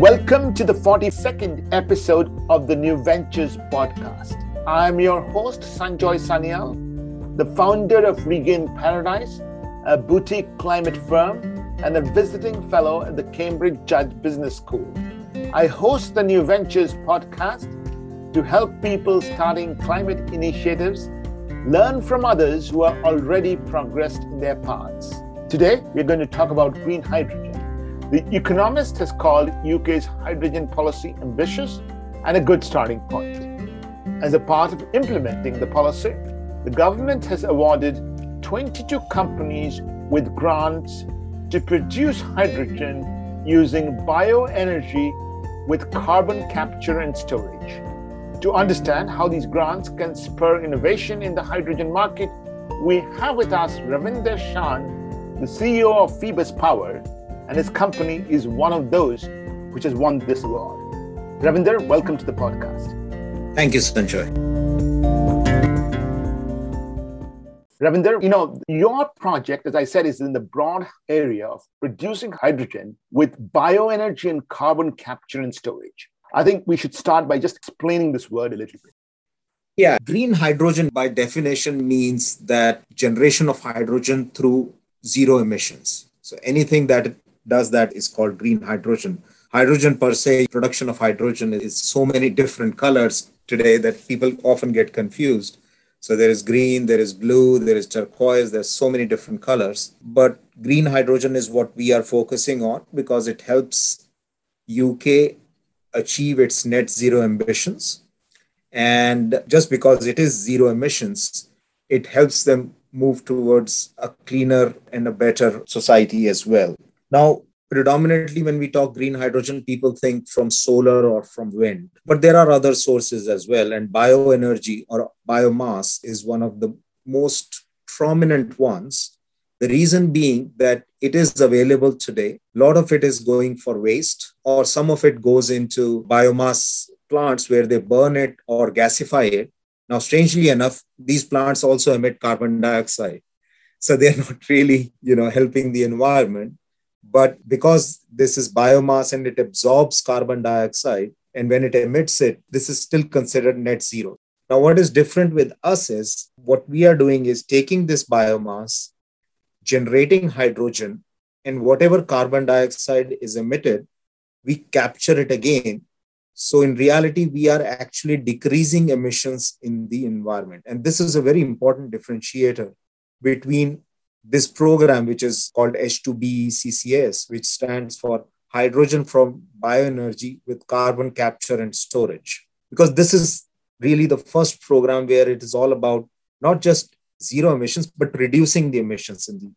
Welcome to the 42nd episode of the New Ventures podcast. I'm your host, Sanjoy Sanyal, the founder of Regain Paradise, a boutique climate firm, and a visiting fellow at the Cambridge Judge Business School. I host the New Ventures podcast to help people starting climate initiatives learn from others who are already progressed in their paths. Today, we're going to talk about green hydrogen. The Economist has called UK's hydrogen policy ambitious and a good starting point. As a part of implementing the policy, the government has awarded 22 companies with grants to produce hydrogen using bioenergy with carbon capture and storage. To understand how these grants can spur innovation in the hydrogen market, we have with us Ravinder Chand, the CEO of Phoebus Power, and his company is one of those which has won this award. Ravinder, welcome to the podcast. Thank you, Sanjoy. Ravinder, you know, your project, as I said, is in the broad area of producing hydrogen with bioenergy and carbon capture and storage. I think we should start by just explaining this word a little bit. Yeah, green hydrogen by definition means that generation of hydrogen through zero emissions. So anything that does that is called green hydrogen. Hydrogen per se, production of hydrogen is so many different colors today that people often get confused. So there is green, there is blue, there is turquoise, there's so many different colors. But green hydrogen is what we are focusing on because it helps UK achieve its net zero ambitions. And just because it is zero emissions, it helps them move towards a cleaner and a better society as well. Now, predominantly when we talk green hydrogen, people think from solar or from wind, but there are other sources as well. And bioenergy or biomass is one of the most prominent ones. The reason being that it is available today. A lot of it is going for waste, or some of it goes into biomass plants where they burn it or gasify it. Now, strangely enough, these plants also emit carbon dioxide. So they're not really, you know, helping the environment but because this is biomass and it absorbs carbon dioxide, and when it emits it, this is still considered net zero. Now, what is different with us is what we are doing is taking this biomass, generating hydrogen, and whatever carbon dioxide is emitted, we capture it again. So, in reality, we are actually decreasing emissions in the environment. And this is a very important differentiator between this program, which is called H2B CCS, which stands for Hydrogen from Bioenergy with Carbon Capture and Storage. Because this is really the first program where it is all about not just zero emissions, but reducing the emissions in the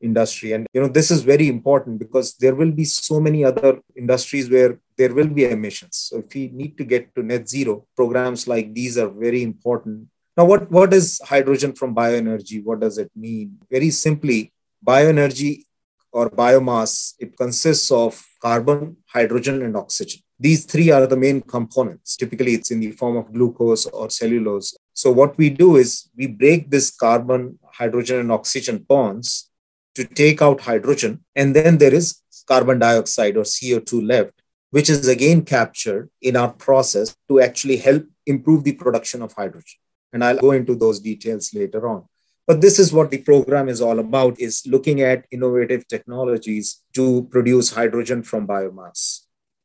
industry. And you know, this is very important because there will be so many other industries where there will be emissions. So if we need to get to net zero, programs like these are very important now, what, what is hydrogen from bioenergy? What does it mean? Very simply, bioenergy or biomass, it consists of carbon, hydrogen, and oxygen. These three are the main components. Typically, it's in the form of glucose or cellulose. So, what we do is we break this carbon, hydrogen, and oxygen bonds to take out hydrogen, and then there is carbon dioxide or CO2 left, which is again captured in our process to actually help improve the production of hydrogen and i'll go into those details later on. But this is what the program is all about is looking at innovative technologies to produce hydrogen from biomass.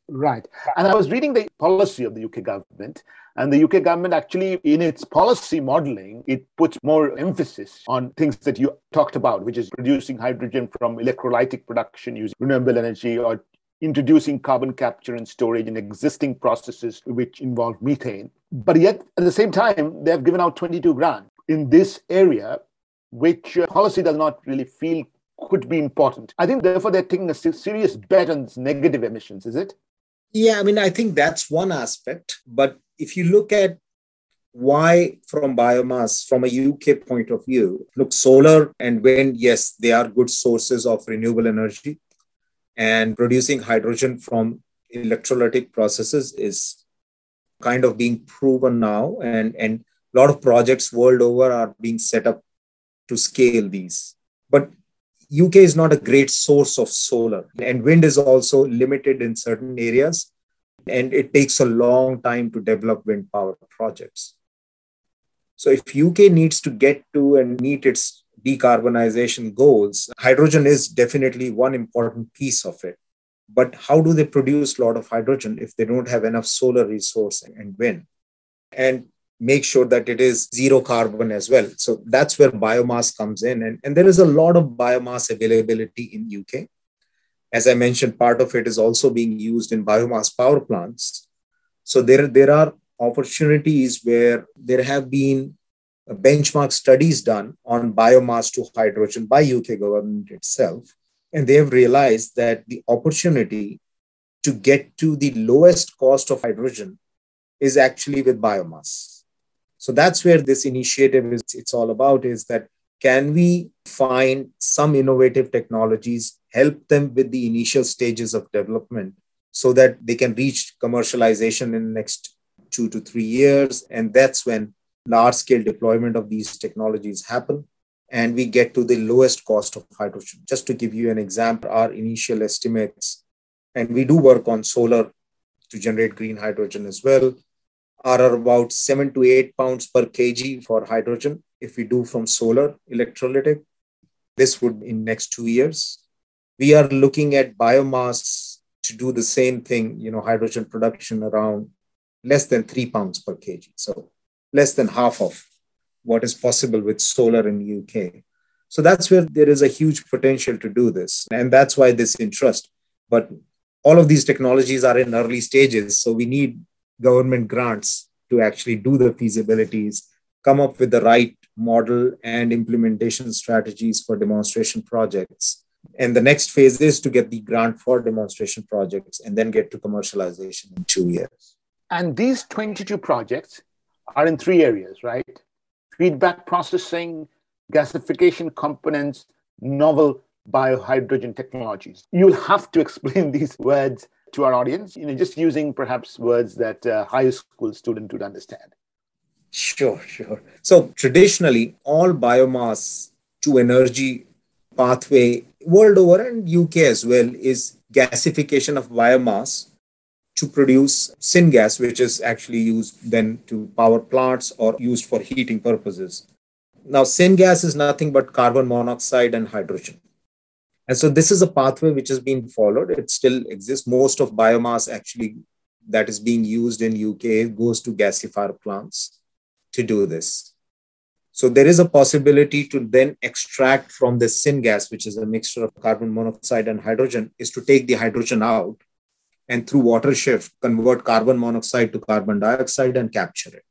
Right. And i was reading the policy of the uk government and the UK government actually, in its policy modeling, it puts more emphasis on things that you talked about, which is producing hydrogen from electrolytic production using renewable energy or introducing carbon capture and storage in existing processes which involve methane. But yet, at the same time, they have given out 22 grants in this area, which uh, policy does not really feel could be important. I think, therefore, they're taking a serious bet on negative emissions, is it? Yeah, I mean, I think that's one aspect. But if you look at why from biomass from a uk point of view look solar and wind yes they are good sources of renewable energy and producing hydrogen from electrolytic processes is kind of being proven now. And and a lot of projects world over are being set up to scale these. But UK is not a great source of solar, and wind is also limited in certain areas, and it takes a long time to develop wind power projects. So, if UK needs to get to and meet its decarbonization goals, hydrogen is definitely one important piece of it. But how do they produce a lot of hydrogen if they don't have enough solar resource and wind? And make sure that it is zero carbon as well. So that's where biomass comes in. And, and there is a lot of biomass availability in UK. As I mentioned, part of it is also being used in biomass power plants. So there, there are opportunities where there have been benchmark studies done on biomass to hydrogen by UK government itself. And they have realized that the opportunity to get to the lowest cost of hydrogen is actually with biomass. So that's where this initiative is it's all about is that can we find some innovative technologies, help them with the initial stages of development so that they can reach commercialization in the next two to three years. And that's when large scale deployment of these technologies happen and we get to the lowest cost of hydrogen. Just to give you an example, our initial estimates, and we do work on solar to generate green hydrogen as well, are about seven to eight pounds per kg for hydrogen if we do from solar electrolytic. This would in next two years. We are looking at biomass to do the same thing, you know, hydrogen production around less than three pounds per kg. So less than half of what is possible with solar in UK. So that's where there is a huge potential to do this. And that's why this interest. But all of these technologies are in early stages. So we need government grants to actually do the feasibilities, come up with the right model and implementation strategies for demonstration projects. And the next phase is to get the grant for demonstration projects and then get to commercialization in two years. And these 22 projects are in three areas, right? Feedstock processing, gasification components, novel biohydrogen technologies. You'll have to explain these words to our audience, you know, just using perhaps words that a high school student would understand. Sure, sure. So traditionally, all biomass to energy pathway world over and UK as well is gasification of biomass to produce syngas, which is actually used then to power plants or used for heating purposes. Now, syngas is nothing but carbon monoxide and hydrogen. And so this is a pathway which has been followed. It still exists. Most of biomass actually that is being used in UK goes to gasifier plants to do this. So there is a possibility to then extract from the syngas, which is a mixture of carbon monoxide and hydrogen, is to take the hydrogen out and through water shift convert carbon monoxide to carbon dioxide and capture it.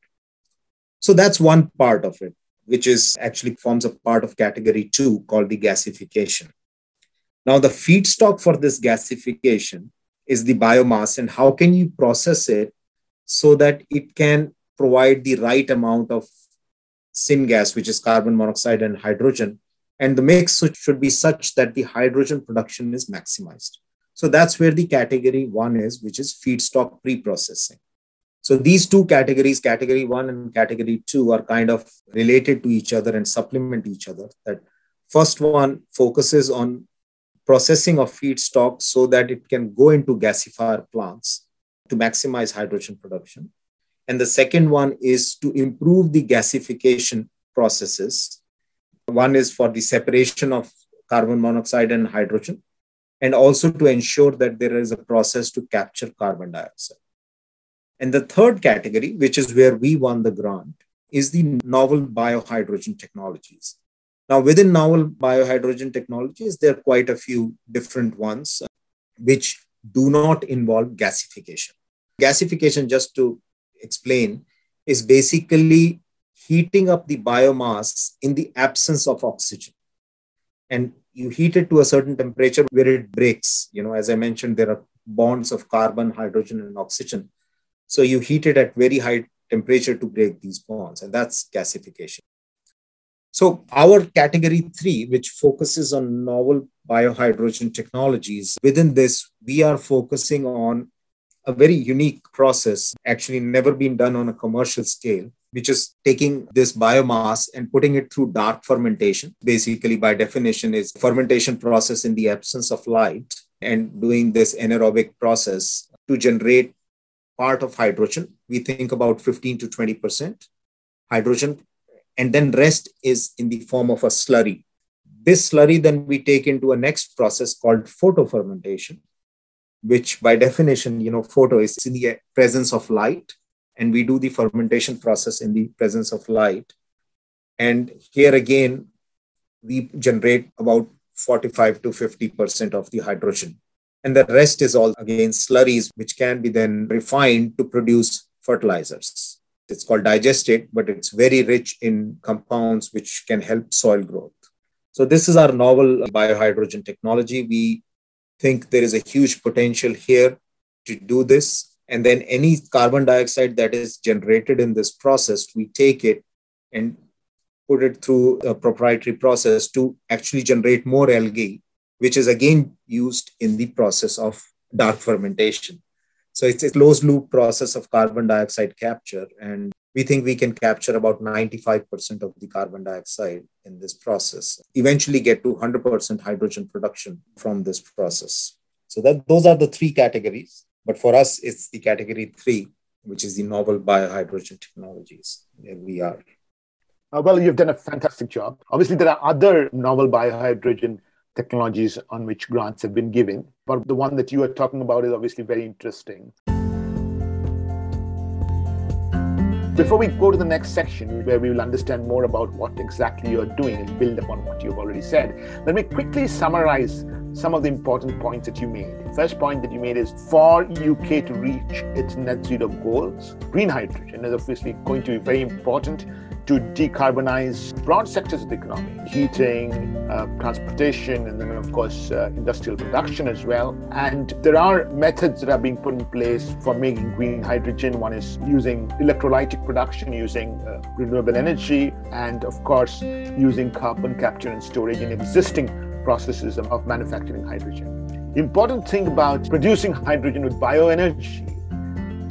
So that's one part of it, which is actually forms a part of category two called the gasification. Now, the feedstock for this gasification is the biomass, and how can you process it so that it can provide the right amount of syngas, which is carbon monoxide and hydrogen, and the mix should be such that the hydrogen production is maximized. So that's where the category one is, which is feedstock pre-processing. So these two categories, category one and category two, are kind of related to each other and supplement each other. That first one focuses on processing of feedstock so that it can go into gasifier plants to maximize hydrogen production. And the second one is to improve the gasification processes. One is for the separation of carbon monoxide and hydrogen, and also to ensure that there is a process to capture carbon dioxide. And the third category, which is where we won the grant, is the novel biohydrogen technologies. Now, within novel biohydrogen technologies, there are quite a few different ones uh, which do not involve gasification. Gasification, just to explain, is basically heating up the biomass in the absence of oxygen. And you heat it to a certain temperature where it breaks. You know, as I mentioned, there are bonds of carbon, hydrogen, and oxygen. So you heat it at very high temperature to break these bonds, and that's gasification. So, our category three, which focuses on novel biohydrogen technologies, within this, we are focusing on a very unique process, actually never been done on a commercial scale, which is taking this biomass and putting it through dark fermentation. Basically, by definition, is fermentation process in the absence of light and doing this anaerobic process to generate part of hydrogen. We think about 15 to 20% hydrogen, and then rest is in the form of a slurry. This slurry then we take into a next process called photofermentation, which by definition, you know, photo is in the presence of light, and we do the fermentation process in the presence of light. And here again, we generate about 45 to 50% of the hydrogen. And the rest is all again slurries, which can be then refined to produce fertilizers. It's called digestate, but it's very rich in compounds which can help soil growth. So, this is our novel biohydrogen technology. We think there is a huge potential here to do this. And then any carbon dioxide that is generated in this process, we take it and put it through a proprietary process to actually generate more algae, which is again used in the process of dark fermentation. So it's a closed loop process of carbon dioxide capture. And we think we can capture about 95% of the carbon dioxide in this process, eventually get to 100% hydrogen production from this process. So that those are the three categories. But for us, it's the category three, which is the novel biohydrogen technologies where we are. Uh, well, you've done a fantastic job. Obviously, there are other novel biohydrogen technologies on which grants have been given, but the one that you are talking about is obviously very interesting. Before we go to the next section, where we will understand more about what exactly you're doing and build upon what you've already said, let me quickly summarize some of the important points that you made. First point that you made is for UK to reach its net zero goals, green hydrogen is obviously going to be very important to decarbonize broad sectors of the economy heating, uh, transportation, and then, of course, uh, industrial production as well. And there are methods that are being put in place for making green hydrogen. One is using electrolytic production, using uh, renewable energy, and, of course, using carbon capture and storage in existing processes of, of manufacturing hydrogen. Important thing about producing hydrogen with bioenergy,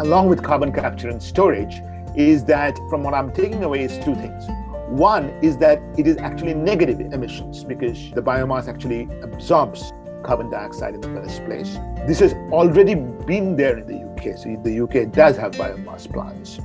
along with carbon capture and storage, is that from what I'm taking away is two things. One is that it is actually negative emissions because the biomass actually absorbs carbon dioxide in the first place. This has already been there in the UK. So the UK does have biomass plants.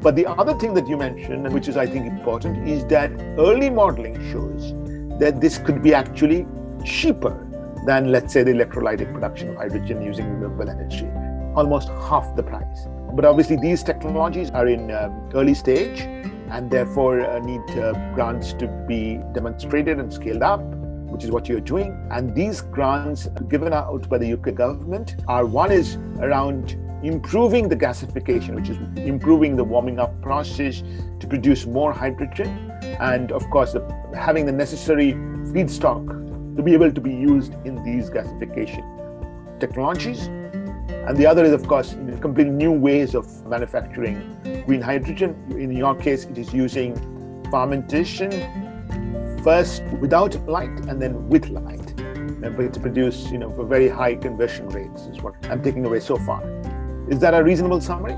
But the other thing that you mentioned, which is I think important, is that early modeling shows that this could be actually cheaper than, let's say, the electrolytic production of hydrogen using renewable energy, almost half the price. But obviously, these technologies are in um, early stage and therefore uh, need uh, grants to be demonstrated and scaled up, which is what you're doing. And these grants given out by the UK government are one is around improving the gasification, which is improving the warming up process to produce more hydrogen, and of course, the, having the necessary feedstock to be able to be used in these gasification technologies. And the other is, of course, completely new ways of manufacturing green hydrogen. In your case, it is using fermentation first without light and then with light, but to produce, you know, for very high conversion rates is what I'm taking away so far. Is that a reasonable summary?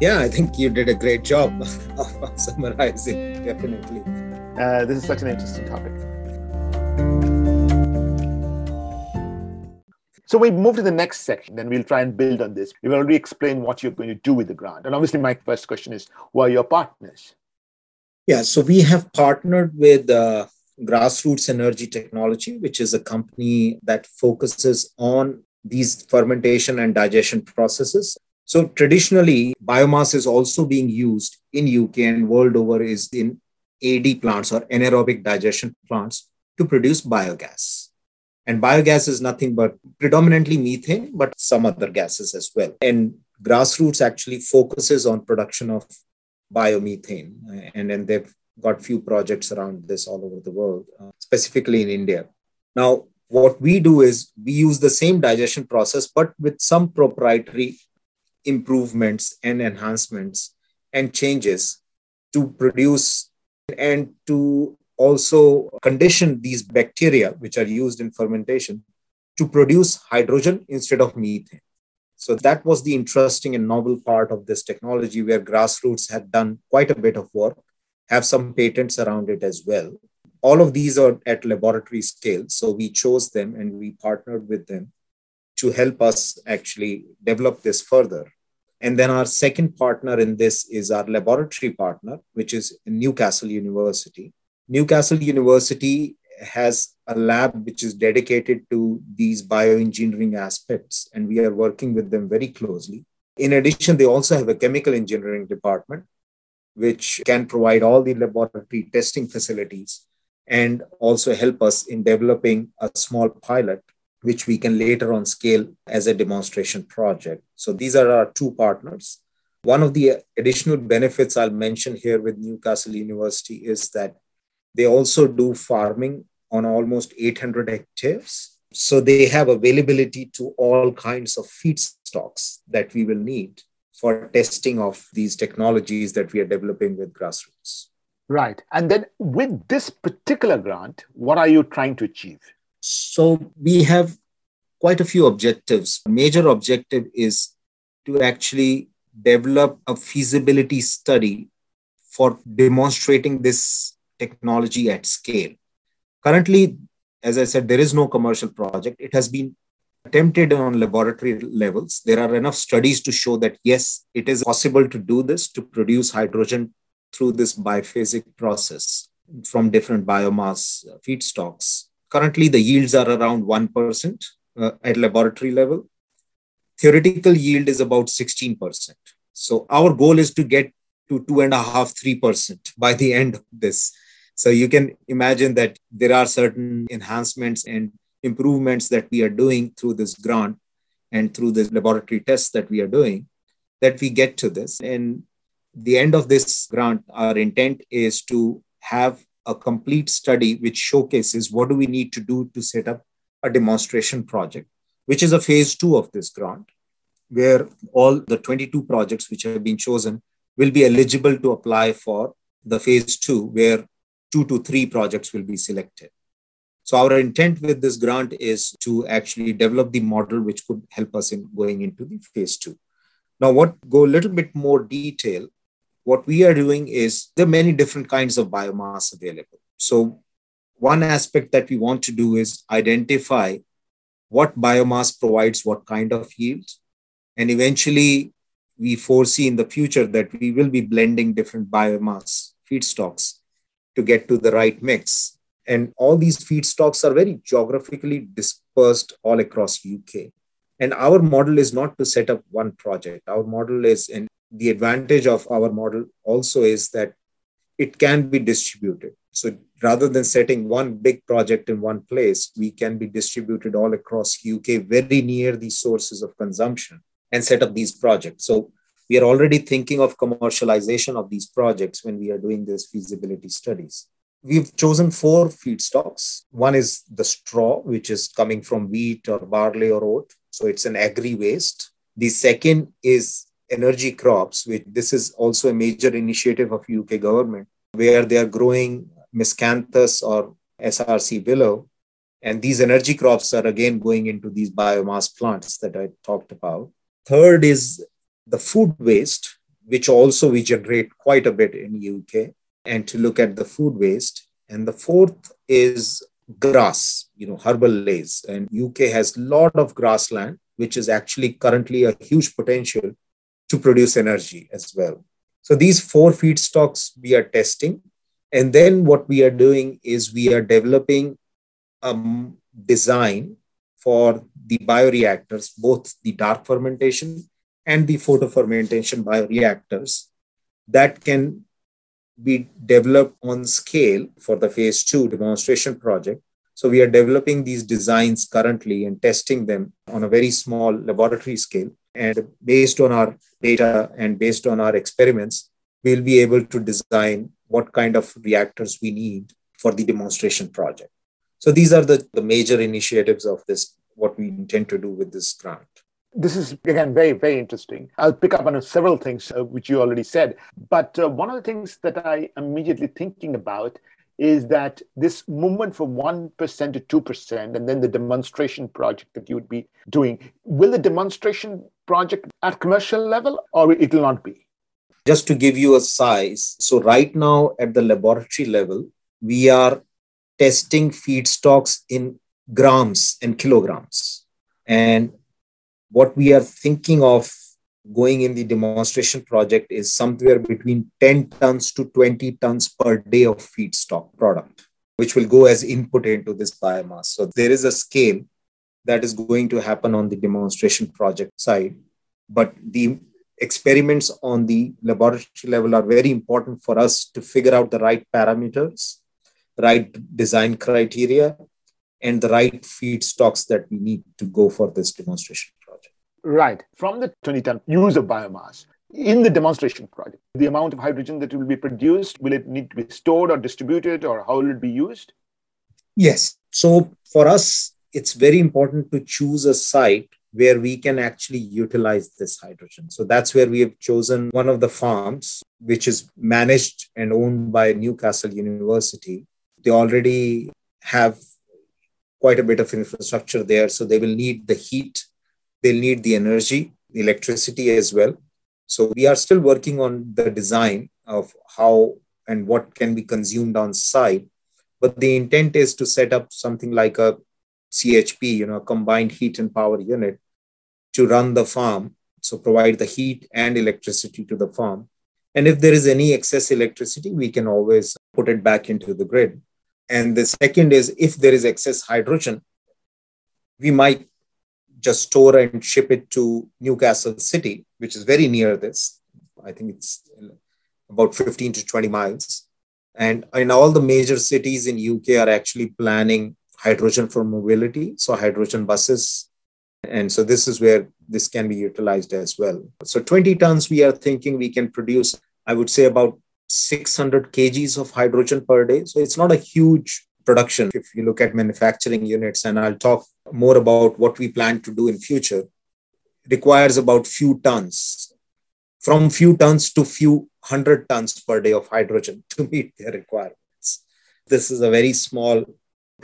Yeah, I think you did a great job of summarizing, definitely. Uh, this is such an interesting topic. So we move to the next section and we'll try and build on this. We've already explained what you're going to do with the grant. And obviously, my first question is who are your partners? Yeah, so we have partnered with uh, Grassroots Energy Technology, which is a company that focuses on these fermentation and digestion processes. So traditionally, biomass is also being used in UK and world over is in AD plants or anaerobic digestion plants to produce biogas. And biogas is nothing but predominantly methane, but some other gases as well. And grassroots actually focuses on production of biomethane. And then they've got few projects around this all over the world, uh, specifically in India. Now, what we do is we use the same digestion process, but with some proprietary improvements and enhancements and changes to produce and to also condition these bacteria, which are used in fermentation, to produce hydrogen instead of methane. So that was the interesting and novel part of this technology where grassroots had done quite a bit of work, have some patents around it as well. All of these are at laboratory scale. So we chose them and we partnered with them to help us actually develop this further. And then our second partner in this is our laboratory partner, which is Newcastle University. Newcastle University has a lab which is dedicated to these bioengineering aspects, and we are working with them very closely. In addition, they also have a chemical engineering department, which can provide all the laboratory testing facilities and also help us in developing a small pilot, which we can later on scale as a demonstration project. So these are our two partners. One of the additional benefits I'll mention here with Newcastle University is that they also do farming on almost 800 hectares. So they have availability to all kinds of feedstocks that we will need for testing of these technologies that we are developing with grassroots. Right. And then with this particular grant, what are you trying to achieve? So we have quite a few objectives. Major objective is to actually develop a feasibility study for demonstrating this technology at scale. Currently, as I said, there is no commercial project. It has been attempted on laboratory levels. There are enough studies to show that, yes, it is possible to do this, to produce hydrogen through this biphasic process from different biomass feedstocks. Currently, the yields are around 1% uh, at laboratory level. Theoretical yield is about 16%. So, our goal is to get to two and a half, three percent by the end of this. So you can imagine that there are certain enhancements and improvements that we are doing through this grant and through the laboratory tests that we are doing that we get to this. And the end of this grant, our intent is to have a complete study which showcases what do we need to do to set up a demonstration project, which is a phase two of this grant, where all the 22 projects which have been chosen will be eligible to apply for the phase two, where two to three projects will be selected. So our intent with this grant is to actually develop the model which could help us in going into the phase two. Now, what go a little bit more detail, what we are doing is there are many different kinds of biomass available. So one aspect that we want to do is identify what biomass provides what kind of yields. And eventually we foresee in the future that we will be blending different biomass feedstocks to get to the right mix. And all these feedstocks are very geographically dispersed all across UK. And our model is not to set up one project. Our model is, and the advantage of our model also is that it can be distributed. So rather than setting one big project in one place, we can be distributed all across UK, very near the sources of consumption, and set up these projects. So we are already thinking of commercialization of these projects when we are doing these feasibility studies. We've chosen four feedstocks. One is the straw, which is coming from wheat or barley or oat. So it's an agri waste. The second is energy crops, which this is also a major initiative of UK government, where they are growing miscanthus or SRC willow. And these energy crops are again going into these biomass plants that I talked about. Third is the food waste, which also we generate quite a bit in UK, and to look at the food waste. And the fourth is grass, you know, herbal leys. And UK has a lot of grassland, which is actually currently a huge potential to produce energy as well. So these four feedstocks we are testing. And then what we are doing is we are developing a design for the bioreactors, both the dark fermentation and the photofermentation bioreactors that can be developed on scale for the phase two demonstration project. So we are developing these designs currently and testing them on a very small laboratory scale. And based on our data and based on our experiments, we'll be able to design what kind of reactors we need for the demonstration project. So these are the, the major initiatives of this, what we intend to do with this grant. This is, again, very, very interesting. I'll pick up on several things uh, which you already said. But uh, one of the things that I immediately thinking about is that this movement from 1% to 2% and then the demonstration project that you would be doing, will the demonstration project at commercial level or it will not be? Just to give you a size, so right now at the laboratory level, we are testing feedstocks in grams and kilograms. And what we are thinking of going in the demonstration project is somewhere between 10 tons to 20 tons per day of feedstock product, which will go as input into this biomass. So there is a scale that is going to happen on the demonstration project side. But the experiments on the laboratory level are very important for us to figure out the right parameters, right design criteria, and the right feedstocks that we need to go for this demonstration. Right. From the 20 ton use of biomass, in the demonstration project, the amount of hydrogen that will be produced, will it need to be stored or distributed, or how will it be used? Yes. So for us, it's very important to choose a site where we can actually utilize this hydrogen. So that's where we have chosen one of the farms, which is managed and owned by Newcastle University. They already have quite a bit of infrastructure there. So they will need the heat, they'll need the energy, electricity as well. So we are still working on the design of how and what can be consumed on site. But the intent is to set up something like a CHP, you know, a combined heat and power unit to run the farm. So provide the heat and electricity to the farm. And if there is any excess electricity, we can always put it back into the grid. And the second is if there is excess hydrogen, we might just store and ship it to Newcastle City, which is very near this. I think it's about 15 to 20 miles. And in all the major cities in UK are actually planning hydrogen for mobility, so hydrogen buses. And so this is where this can be utilized as well. So 20 tons, we are thinking we can produce, I would say, about 600 kgs of hydrogen per day. So it's not a huge production if you look at manufacturing units, and I'll talk more about what we plan to do in future. Requires about few tons, from few tons to few hundred tons per day of hydrogen to meet their requirements. This is a very small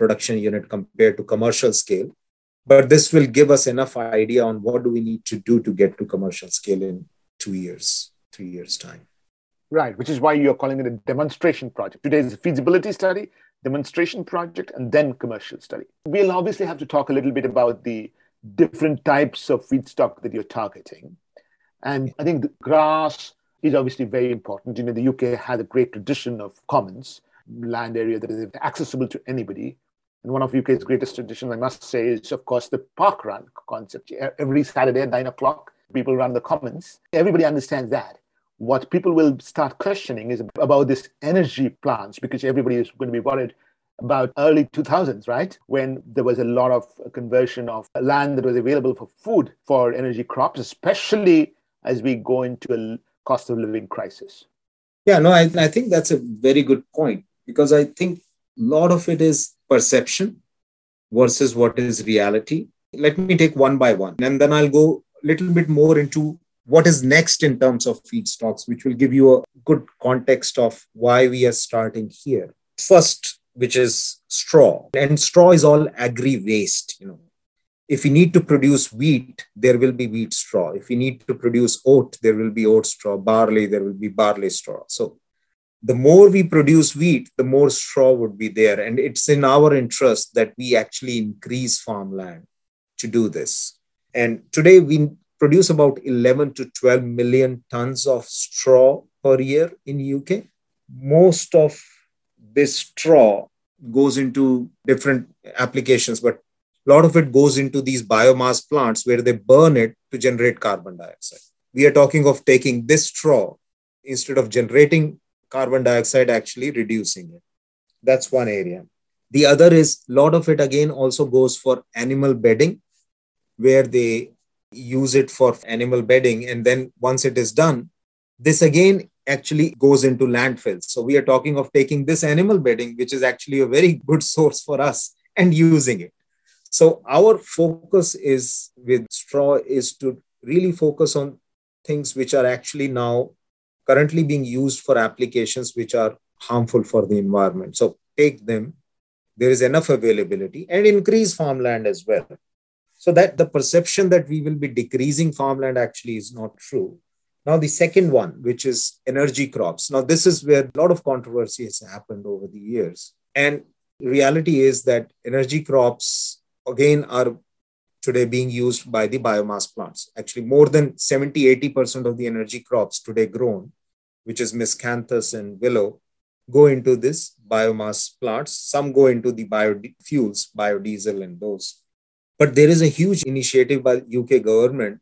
production unit compared to commercial scale. But this will give us enough idea on what do we need to do to get to commercial scale in two years, three years' time. Right, which is why you're calling it a demonstration project. Today is a feasibility study, demonstration project, and then commercial study. We'll obviously have to talk a little bit about the different types of feedstock that you're targeting. And I think grass is obviously very important. You know, the UK has a great tradition of commons, land area that is accessible to anybody. And one of UK's greatest traditions, I must say, is of course the park run concept. Every Saturday at nine o'clock, people run the commons. Everybody understands that. What people will start questioning is about this energy plants because everybody is going to be worried about early 2000s, right? When there was a lot of conversion of land that was available for food for energy crops, especially as we go into a cost of living crisis. Yeah, no, I, I think that's a very good point because I think a lot of it is perception versus what is reality. Let me take one by one, and then I'll go a little bit more into what is next in terms of feedstocks, which will give you a good context of why we are starting here. First, which is straw, and straw is all agri waste. You know, if we need to produce wheat, there will be wheat straw. If we need to produce oat, there will be oat straw. Barley, there will be barley straw. So the more we produce wheat, the more straw would be there. And it's in our interest that we actually increase farmland to do this. And today we produce about 11 to 12 million tons of straw per year in UK. Most of this straw goes into different applications, but a lot of it goes into these biomass plants where they burn it to generate carbon dioxide. We are talking of taking this straw instead of generating carbon dioxide actually reducing it. That's one area. The other is a lot of it again also goes for animal bedding, where they use it for animal bedding. And then once it is done, this again actually goes into landfills. So we are talking of taking this animal bedding, which is actually a very good source for us, and using it. So our focus is with straw is to really focus on things which are actually now currently being used for applications which are harmful for the environment. So take them. There is enough availability and increase farmland as well. So that the perception that we will be decreasing farmland actually is not true. Now, the second one, which is energy crops. Now, this is where a lot of controversy has happened over the years. And reality is that energy crops, again, are today being used by the biomass plants. Actually, more than 70 80% of the energy crops today grown, which is miscanthus and willow, go into this biomass plants. Some go into the biofuels, biodiesel, and those. But there is a huge initiative by UK government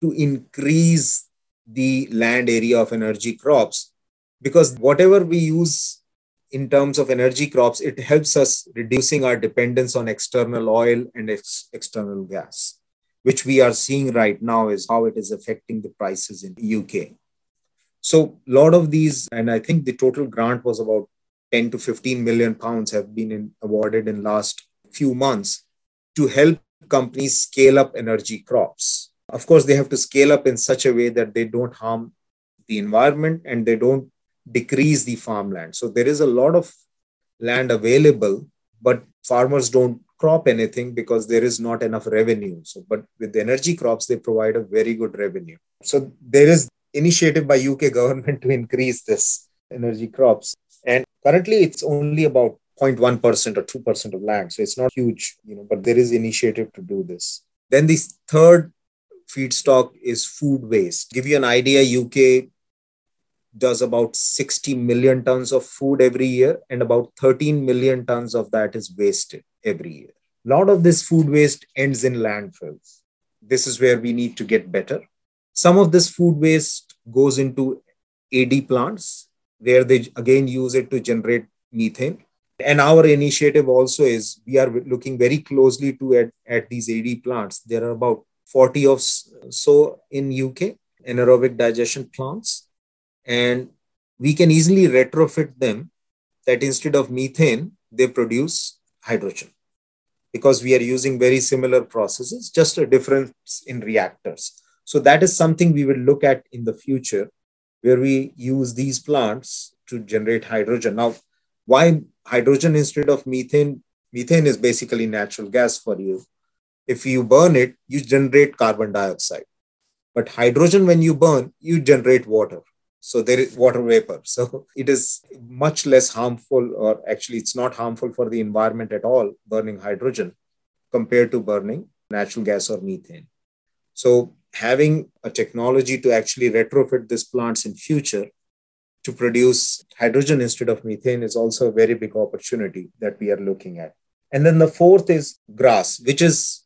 to increase the land area of energy crops because whatever we use in terms of energy crops, it helps us reducing our dependence on external oil and ex- external gas, which we are seeing right now is how it is affecting the prices in UK. So a lot of these, and I think the total grant was about 10 to 15 million pounds have been in, awarded in last few months to help companies scale up energy crops. Of course, they have to scale up in such a way that they don't harm the environment and they don't decrease the farmland. So there is a lot of land available, but farmers don't crop anything because there is not enough revenue. So, but with energy crops, they provide a very good revenue. So there is initiative by UK government to increase this energy crops. And currently it's only about 0.1% or 2% of land. So it's not huge, you know, but there is initiative to do this. Then the third feedstock is food waste. Give you an idea, UK does about 60 million tons of food every year, and about 13 million tons of that is wasted every year. A lot of this food waste ends in landfills. This is where we need to get better. Some of this food waste goes into AD plants, where they again use it to generate methane. And our initiative also is we are looking very closely to at, at these AD plants. There are about 40 of so in UK anaerobic digestion plants and we can easily retrofit them that instead of methane, they produce hydrogen because we are using very similar processes, just a difference in reactors. So that is something we will look at in the future where we use these plants to generate hydrogen. Now, why hydrogen instead of methane? Methane is basically natural gas for you. If you burn it, you generate carbon dioxide. But hydrogen, when you burn, you generate water. So there is water vapor. So it is much less harmful, or actually, it's not harmful for the environment at all, burning hydrogen compared to burning natural gas or methane. So having a technology to actually retrofit these plants in future to produce hydrogen instead of methane is also a very big opportunity that we are looking at. And then the fourth is grass, which is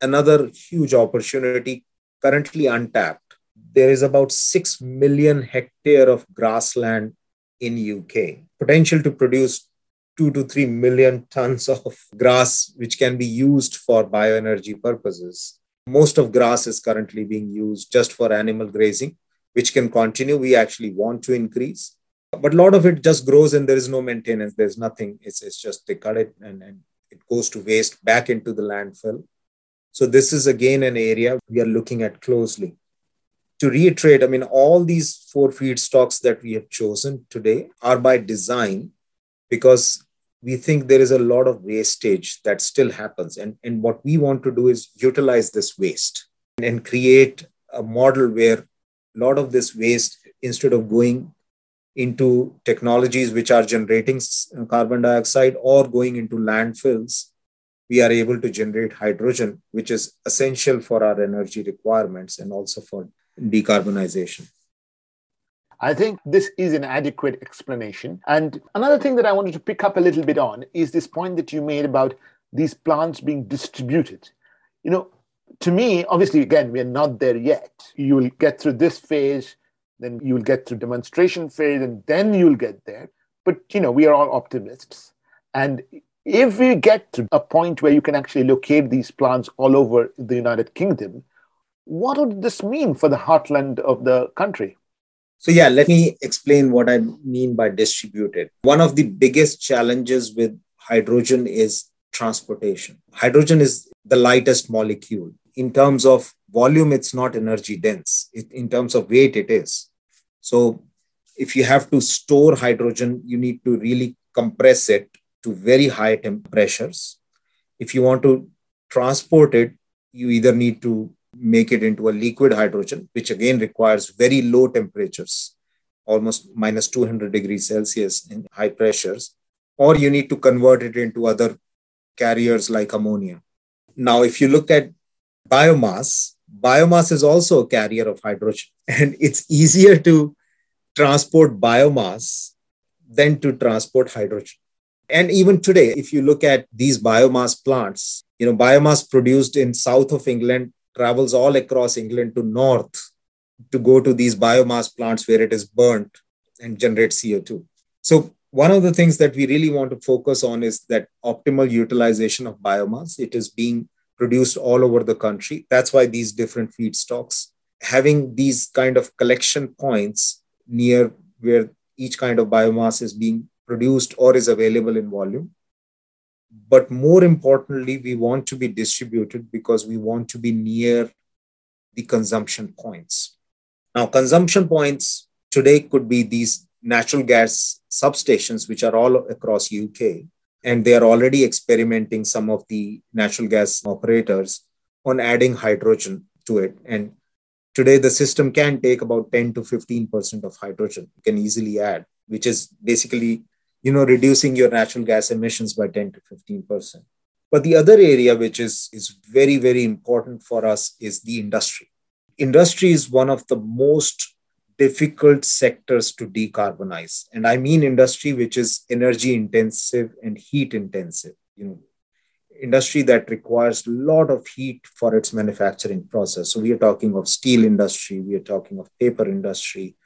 another huge opportunity currently untapped there is about 6 million hectare of grassland in UK, potential to produce 2 to 3 million tons of grass, which can be used for bioenergy purposes. Most of grass is currently being used just for animal grazing, which can continue. We actually want to increase. But a lot of it just grows and there is no maintenance. There's nothing. It's, it's just they cut it and, and it goes to waste back into the landfill. So, this is again an area we are looking at closely to reiterate, I mean, all these four feedstocks that we have chosen today are by design because we think there is a lot of wastage that still happens. And, and what we want to do is utilize this waste and create a model where lot of this waste, instead of going into technologies which are generating uh, carbon dioxide or going into landfills, we are able to generate hydrogen, which is essential for our energy requirements and also for decarbonization. I think this is an adequate explanation. And another thing that I wanted to pick up a little bit on is this point that you made about these plants being distributed. You know, to me, obviously, again, we are not there yet. You will get through this phase, then you will get through demonstration phase, and then you'll get there. But, you know, we are all optimists. And if we get to a point where you can actually locate these plants all over the United Kingdom, what would this mean for the heartland of the country? So, yeah, let me explain what I mean by distributed. One of the biggest challenges with hydrogen is transportation. Hydrogen is the lightest molecule. In terms of volume, it's not energy dense. It, in terms of weight, it is. So, if you have to store hydrogen, you need to really compress it to very high temperatures. If you want to transport it, you either need to make it into a liquid hydrogen, which again requires very low temperatures, almost minus 200 degrees Celsius in high pressures, or you need to convert it into other carriers like ammonia. Now, if you look at biomass, biomass is also a carrier of hydrogen, and it's easier to transport biomass than to transport hydrogen. And even today, if you look at these biomass plants, you know, biomass produced in south of England travels all across England to north to go to these biomass plants where it is burnt and generate CO2. So one of the things that we really want to focus on is that optimal utilization of biomass. It is being produced all over the country. That's why these different feedstocks, having these kind of collection points near where each kind of biomass is being produced or is available in volume. But more importantly, we want to be distributed because we want to be near the consumption points. Now, consumption points today could be these natural gas substations, which are all across UK, and they are already experimenting some of the natural gas operators on adding hydrogen to it. And today, the system can take about 10 to 15% of hydrogen. You can easily add, which is basically you know reducing your natural gas emissions by 10 to 15%. But the other area which is, is very, very important for us is the industry. Industry is one of the most difficult sectors to decarbonize. And I mean industry which is energy intensive and heat intensive. You know, industry that requires a lot of heat for its manufacturing process. So we are talking of steel industry, we are talking of paper industry.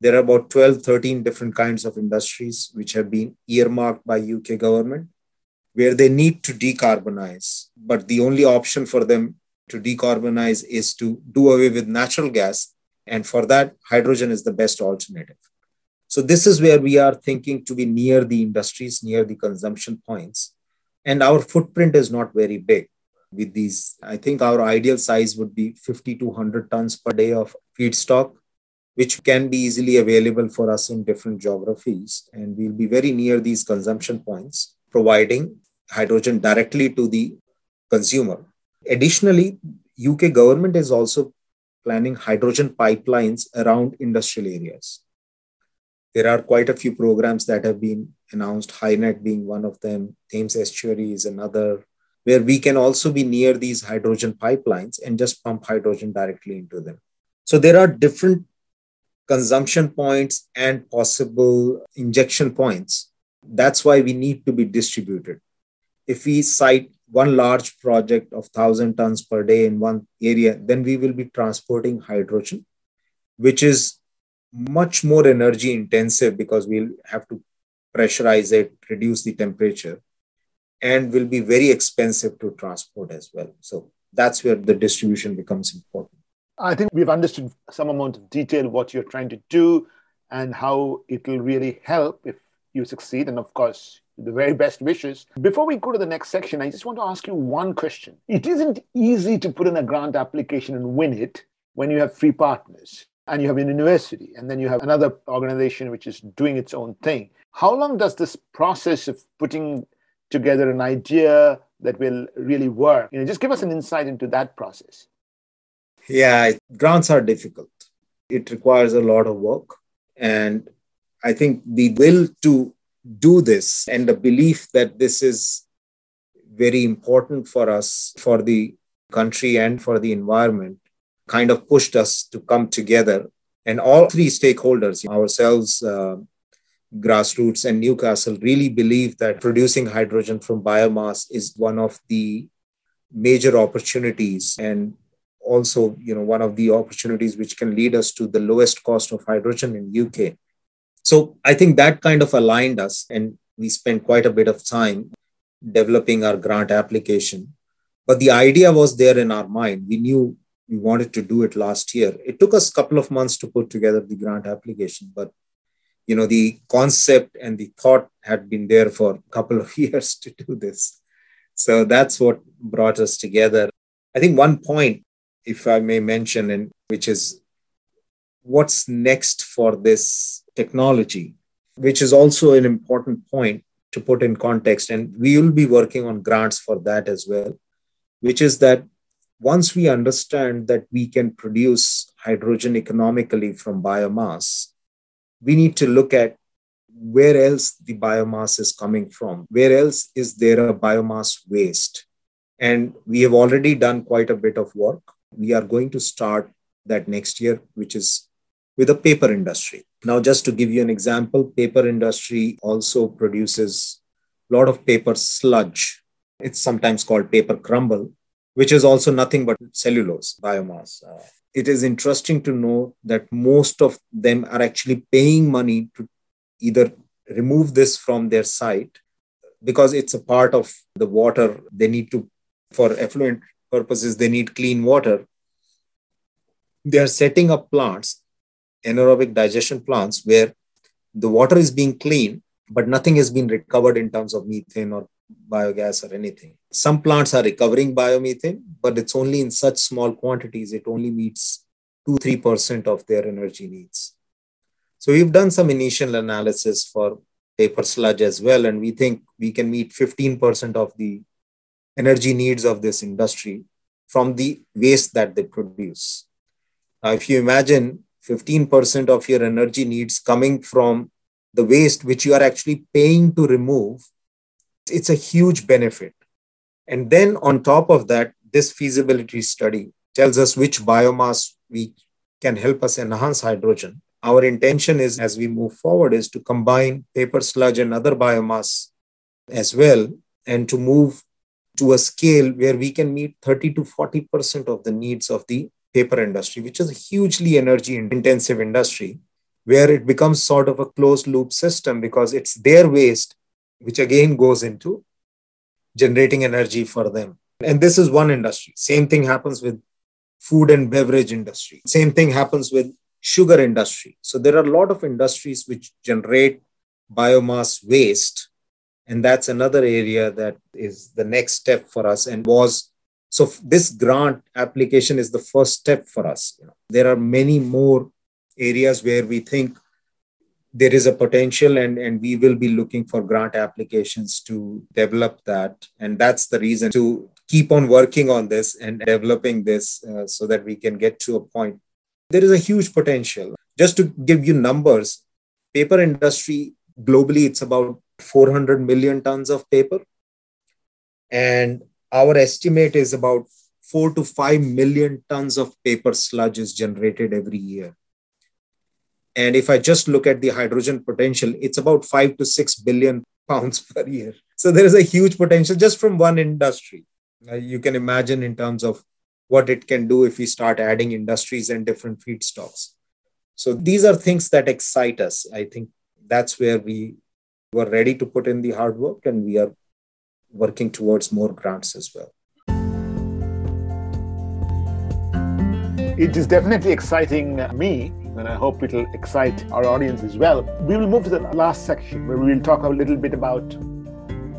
There are about 12, 13 different kinds of industries which have been earmarked by UK government where they need to decarbonize. But the only option for them to decarbonize is to do away with natural gas. And for that, hydrogen is the best alternative. So, this is where we are thinking to be near the industries, near the consumption points. And our footprint is not very big with these. I think our ideal size would be 50 to 100 tons per day of feedstock, which can be easily available for us in different geographies. And we'll be very near these consumption points, providing hydrogen directly to the consumer. Additionally, UK government is also planning hydrogen pipelines around industrial areas. There are quite a few programs that have been announced, HyNet being one of them, Thames Estuary is another, where we can also be near these hydrogen pipelines and just pump hydrogen directly into them. So there are different consumption points and possible injection points. That's why we need to be distributed if we site one large project of 1000 tons per day in one area then we will be transporting hydrogen which is much more energy intensive because we'll have to pressurize it reduce the temperature and will be very expensive to transport as well. So that's where the distribution becomes important. I think we've understood some amount of detail what you're trying to do and how it will really help if you succeed. And of course the very best wishes. Before we go to the next section, I just want to ask you one question. It isn't easy to put in a grant application and win it when you have three partners and you have a university and then you have another organization which is doing its own thing. How long does this process of putting together an idea that will really work? You know, just give us an insight into that process. Yeah, grants are difficult. It requires a lot of work. And I think the will to do this and the belief that this is very important for us, for the country, and for the environment kind of pushed us to come together. And all three stakeholders, ourselves, uh, grassroots, and Newcastle, really believe that producing hydrogen from biomass is one of the major opportunities and also you know one of the opportunities which can lead us to the lowest cost of hydrogen in uk so I think that kind of aligned us, and we spent quite a bit of time developing our grant application. But the idea was there in our mind. We knew we wanted to do it last year. It took us a couple of months to put together the grant application, but you know the concept and the thought had been there for a couple of years to do this. So that's what brought us together. I think one point, if I may mention, and which is what's next for this technology, which is also an important point to put in context. And we will be working on grants for that as well. which is that once we understand that we can produce hydrogen economically from biomass, we need to look at where else the biomass is coming from, where else is there a biomass waste. And we have already done quite a bit of work. We are going to start that next year, which is with the paper industry. Now, just to give you an example, paper industry also produces a lot of paper sludge. It's sometimes called paper crumble, which is also nothing but cellulose biomass. Uh, it is interesting to know that most of them are actually paying money to either remove this from their site because it's a part of the water they need to for effluent purposes they need clean water they are setting up plants anaerobic digestion plants where the water is being cleaned but nothing has been recovered in terms of methane or biogas or anything. Some plants are recovering biomethane, but it's only in such small quantities, it only meets 2 3% of their energy needs. So we've done some initial analysis for paper sludge as well, and we think we can meet 15% of the energy needs of this industry from the waste that they produce. Now, if you imagine 15% of your energy needs coming from the waste which you are actually paying to remove, it's a huge benefit. And then on top of that, this feasibility study tells us which biomass we can help us enhance hydrogen. Our intention is, as we move forward, is to combine paper sludge and other biomass as well, and to move to a scale where we can meet 30 to 40% of the needs of the paper industry, which is a hugely energy intensive industry where it becomes sort of a closed loop system because it's their waste, which again goes into generating energy for them. And this is one industry. Same thing happens with food and beverage industry. Same thing happens with sugar industry. So there are a lot of industries which generate biomass waste. And that's another area that is the next step for us and was so this grant application is the first step for us. You know, there are many more areas where we think there is a potential and, and we will be looking for grant applications to develop that. And that's the reason to keep on working on this and developing this uh, so that we can get to a point. There is a huge potential. Just to give you numbers, paper industry globally, it's about 400 million tons of paper. And our estimate is about four to five million tons of paper sludge is generated every year. And if I just look at the hydrogen potential, it's about five to six billion pounds per year. So there is a huge potential just from one industry. Uh, you can imagine in terms of what it can do if we start adding industries and different feedstocks. So these are things that excite us. I think that's where we were ready to put in the hard work and we are working towards more grants as well. It is definitely exciting me and I hope it'll excite our audience as well. We will move to the last section where we will talk a little bit about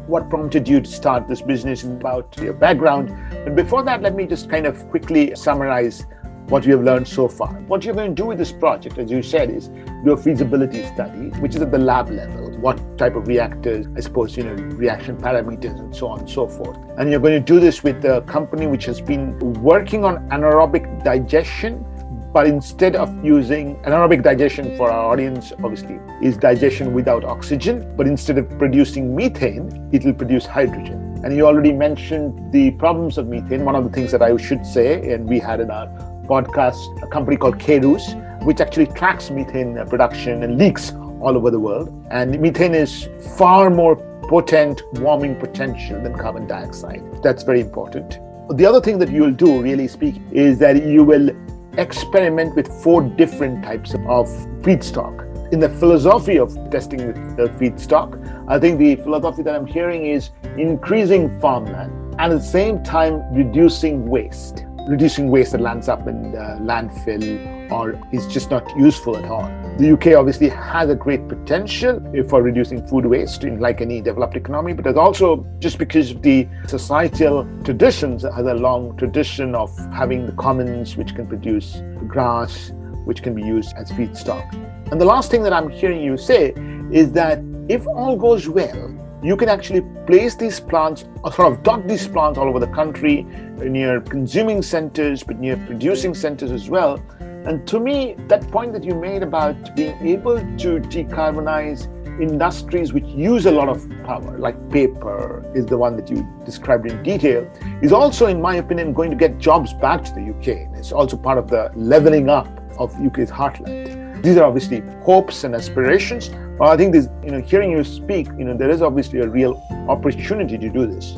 what prompted you to start this business and about your background. But before that, let me just kind of quickly summarize what we have learned so far. What you're going to do with this project, as you said, is do a feasibility study, which is at the lab level. What type of reactors, I suppose, you know, reaction parameters and so on and so forth. And you're going to do this with a company which has been working on anaerobic digestion but instead of using anaerobic digestion for our audience, obviously, is digestion without oxygen. But instead of producing methane, it will produce hydrogen. And you already mentioned the problems of methane. One of the things that I should say, and we had in our podcast, a company called Kayrros which actually tracks methane production and leaks all over the world. And methane is far more potent warming potential than carbon dioxide. That's very important. The other thing that you'll do, really speaking, is that you will experiment with four different types of feedstock. In the philosophy of testing the feedstock, I think the philosophy that I'm hearing is increasing farmland and at the same time reducing waste reducing waste that lands up in landfill or is just not useful at all. The UK obviously has a great potential for reducing food waste in like any developed economy, but it's also just because of the societal traditions has a long tradition of having the commons which can produce grass, which can be used as feedstock. And the last thing that I'm hearing you say is that if all goes well, you can actually place these plants or sort of dot these plants all over the country near consuming centers, but near producing centers as well. And to me, that point that you made about being able to decarbonize industries which use a lot of power, like paper is the one that you described in detail, is also, in my opinion, going to get jobs back to the UK. It's also part of the leveling up of UK's heartland. These are obviously hopes and aspirations. But I think this, you know, hearing you speak, you know, there is obviously a real opportunity to do this.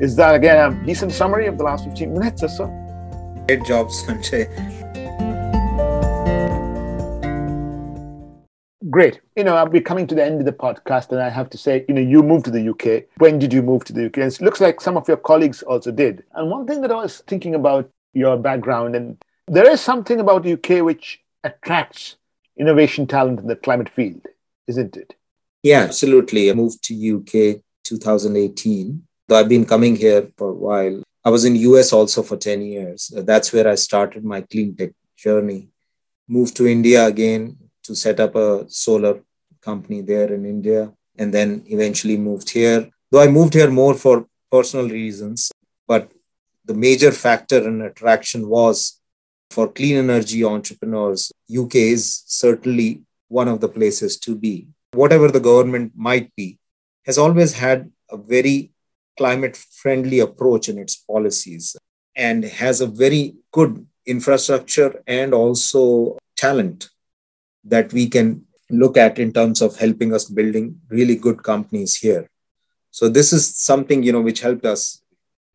Is that again a decent summary of the last 15 minutes or so? Great job, Sanjay. Great. You know, I'll be coming to the end of the podcast, and I have to say, you know, you moved to the UK. When did you move to the UK? And it looks like some of your colleagues also did. And one thing that I was thinking about your background, and there is something about the UK which attracts innovation talent in the climate field, isn't it? Yeah, absolutely. I moved to UK 2018. Though I've been coming here for a while. I was in US also for 10 years. That's where I started my clean tech journey. Moved to India again to set up a solar company there in India and then eventually moved here. Though I moved here more for personal reasons, but the major factor and attraction was for clean energy entrepreneurs. UK is certainly one of the places to be. Whatever the government might be, has always had a very climate friendly approach in its policies and has a very good infrastructure and also talent that we can look at in terms of helping us building really good companies here. So this is something you know which helped us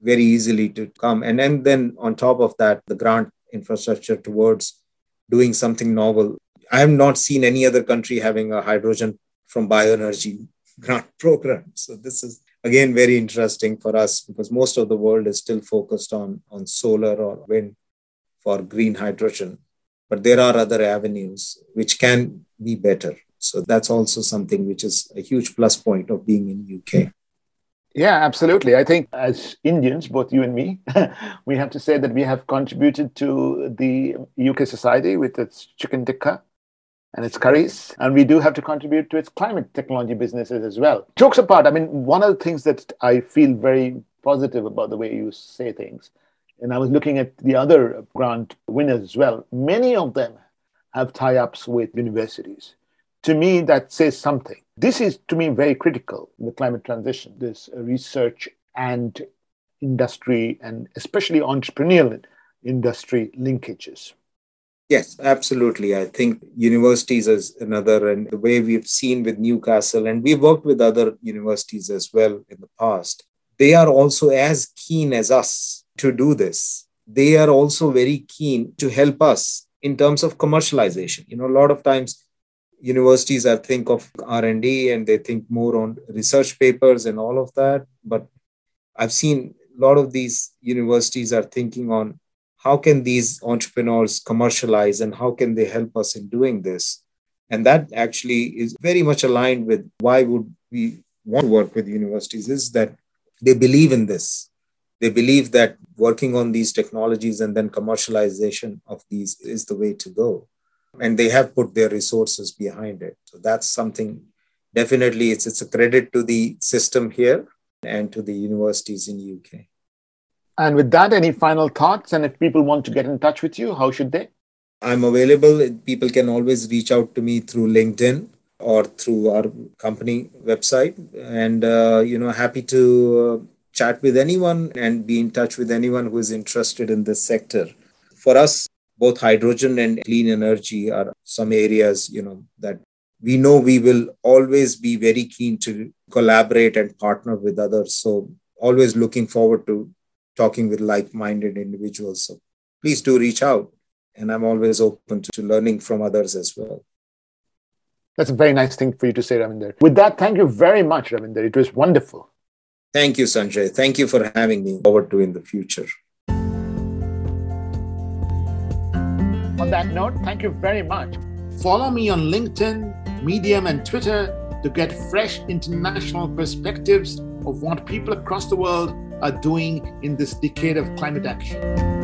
very easily to come. And, and then on top of that the grant infrastructure towards doing something novel. I have not seen any other country having a hydrogen from bioenergy grant program. So this is again very interesting for us because most of the world is still focused on on solar or wind for green hydrogen but there are other avenues which can be better. So that's also something which is a huge plus point of being in UK. Yeah, absolutely. I think as Indians, both you and me, we have to say that we have contributed to the UK society with its chicken tikka and its curries. And we do have to contribute to its climate technology businesses as well. Jokes apart, I mean, one of the things that I feel very positive about the way you say things and I was looking at the other grant winners as well. Many of them have tie ups with universities. To me, that says something. This is, to me, very critical in the climate transition this research and industry, and especially entrepreneurial industry linkages. Yes, absolutely. I think universities is another, and the way we've seen with Newcastle, and we've worked with other universities as well in the past, they are also as keen as us to do this. They are also very keen to help us in terms of commercialization. You know, a lot of times universities are think of R&D and they think more on research papers and all of that. But I've seen a lot of these universities are thinking on how can these entrepreneurs commercialize and how can they help us in doing this and that actually is very much aligned with why would we want to work with universities is that they believe in this they believe that working on these technologies and then commercialization of these is the way to go. And they have put their resources behind it. So that's something definitely it's, it's a credit to the system here and to the universities in uk and with that any final thoughts? And if people want to get in touch with you how should they? I'm available. People can always reach out to me through linkedin or through our company website. And uh, you know happy to uh, chat with anyone and be in touch with anyone who is interested in this sector. For us, both hydrogen and clean energy are some areas, you know, that we know we will always be very keen to collaborate and partner with others. So always looking forward to talking with like-minded individuals. So please do reach out. And I'm always open to, learning from others as well. That's a very nice thing for you to say, Ravinder. With that, thank you very much, Ravinder. It was wonderful. Thank you, Sanjay. Thank you for having me. Forward to in the future. On that note, thank you very much. Follow me on LinkedIn, Medium, and Twitter to get fresh international perspectives of what people across the world are doing in this decade of climate action.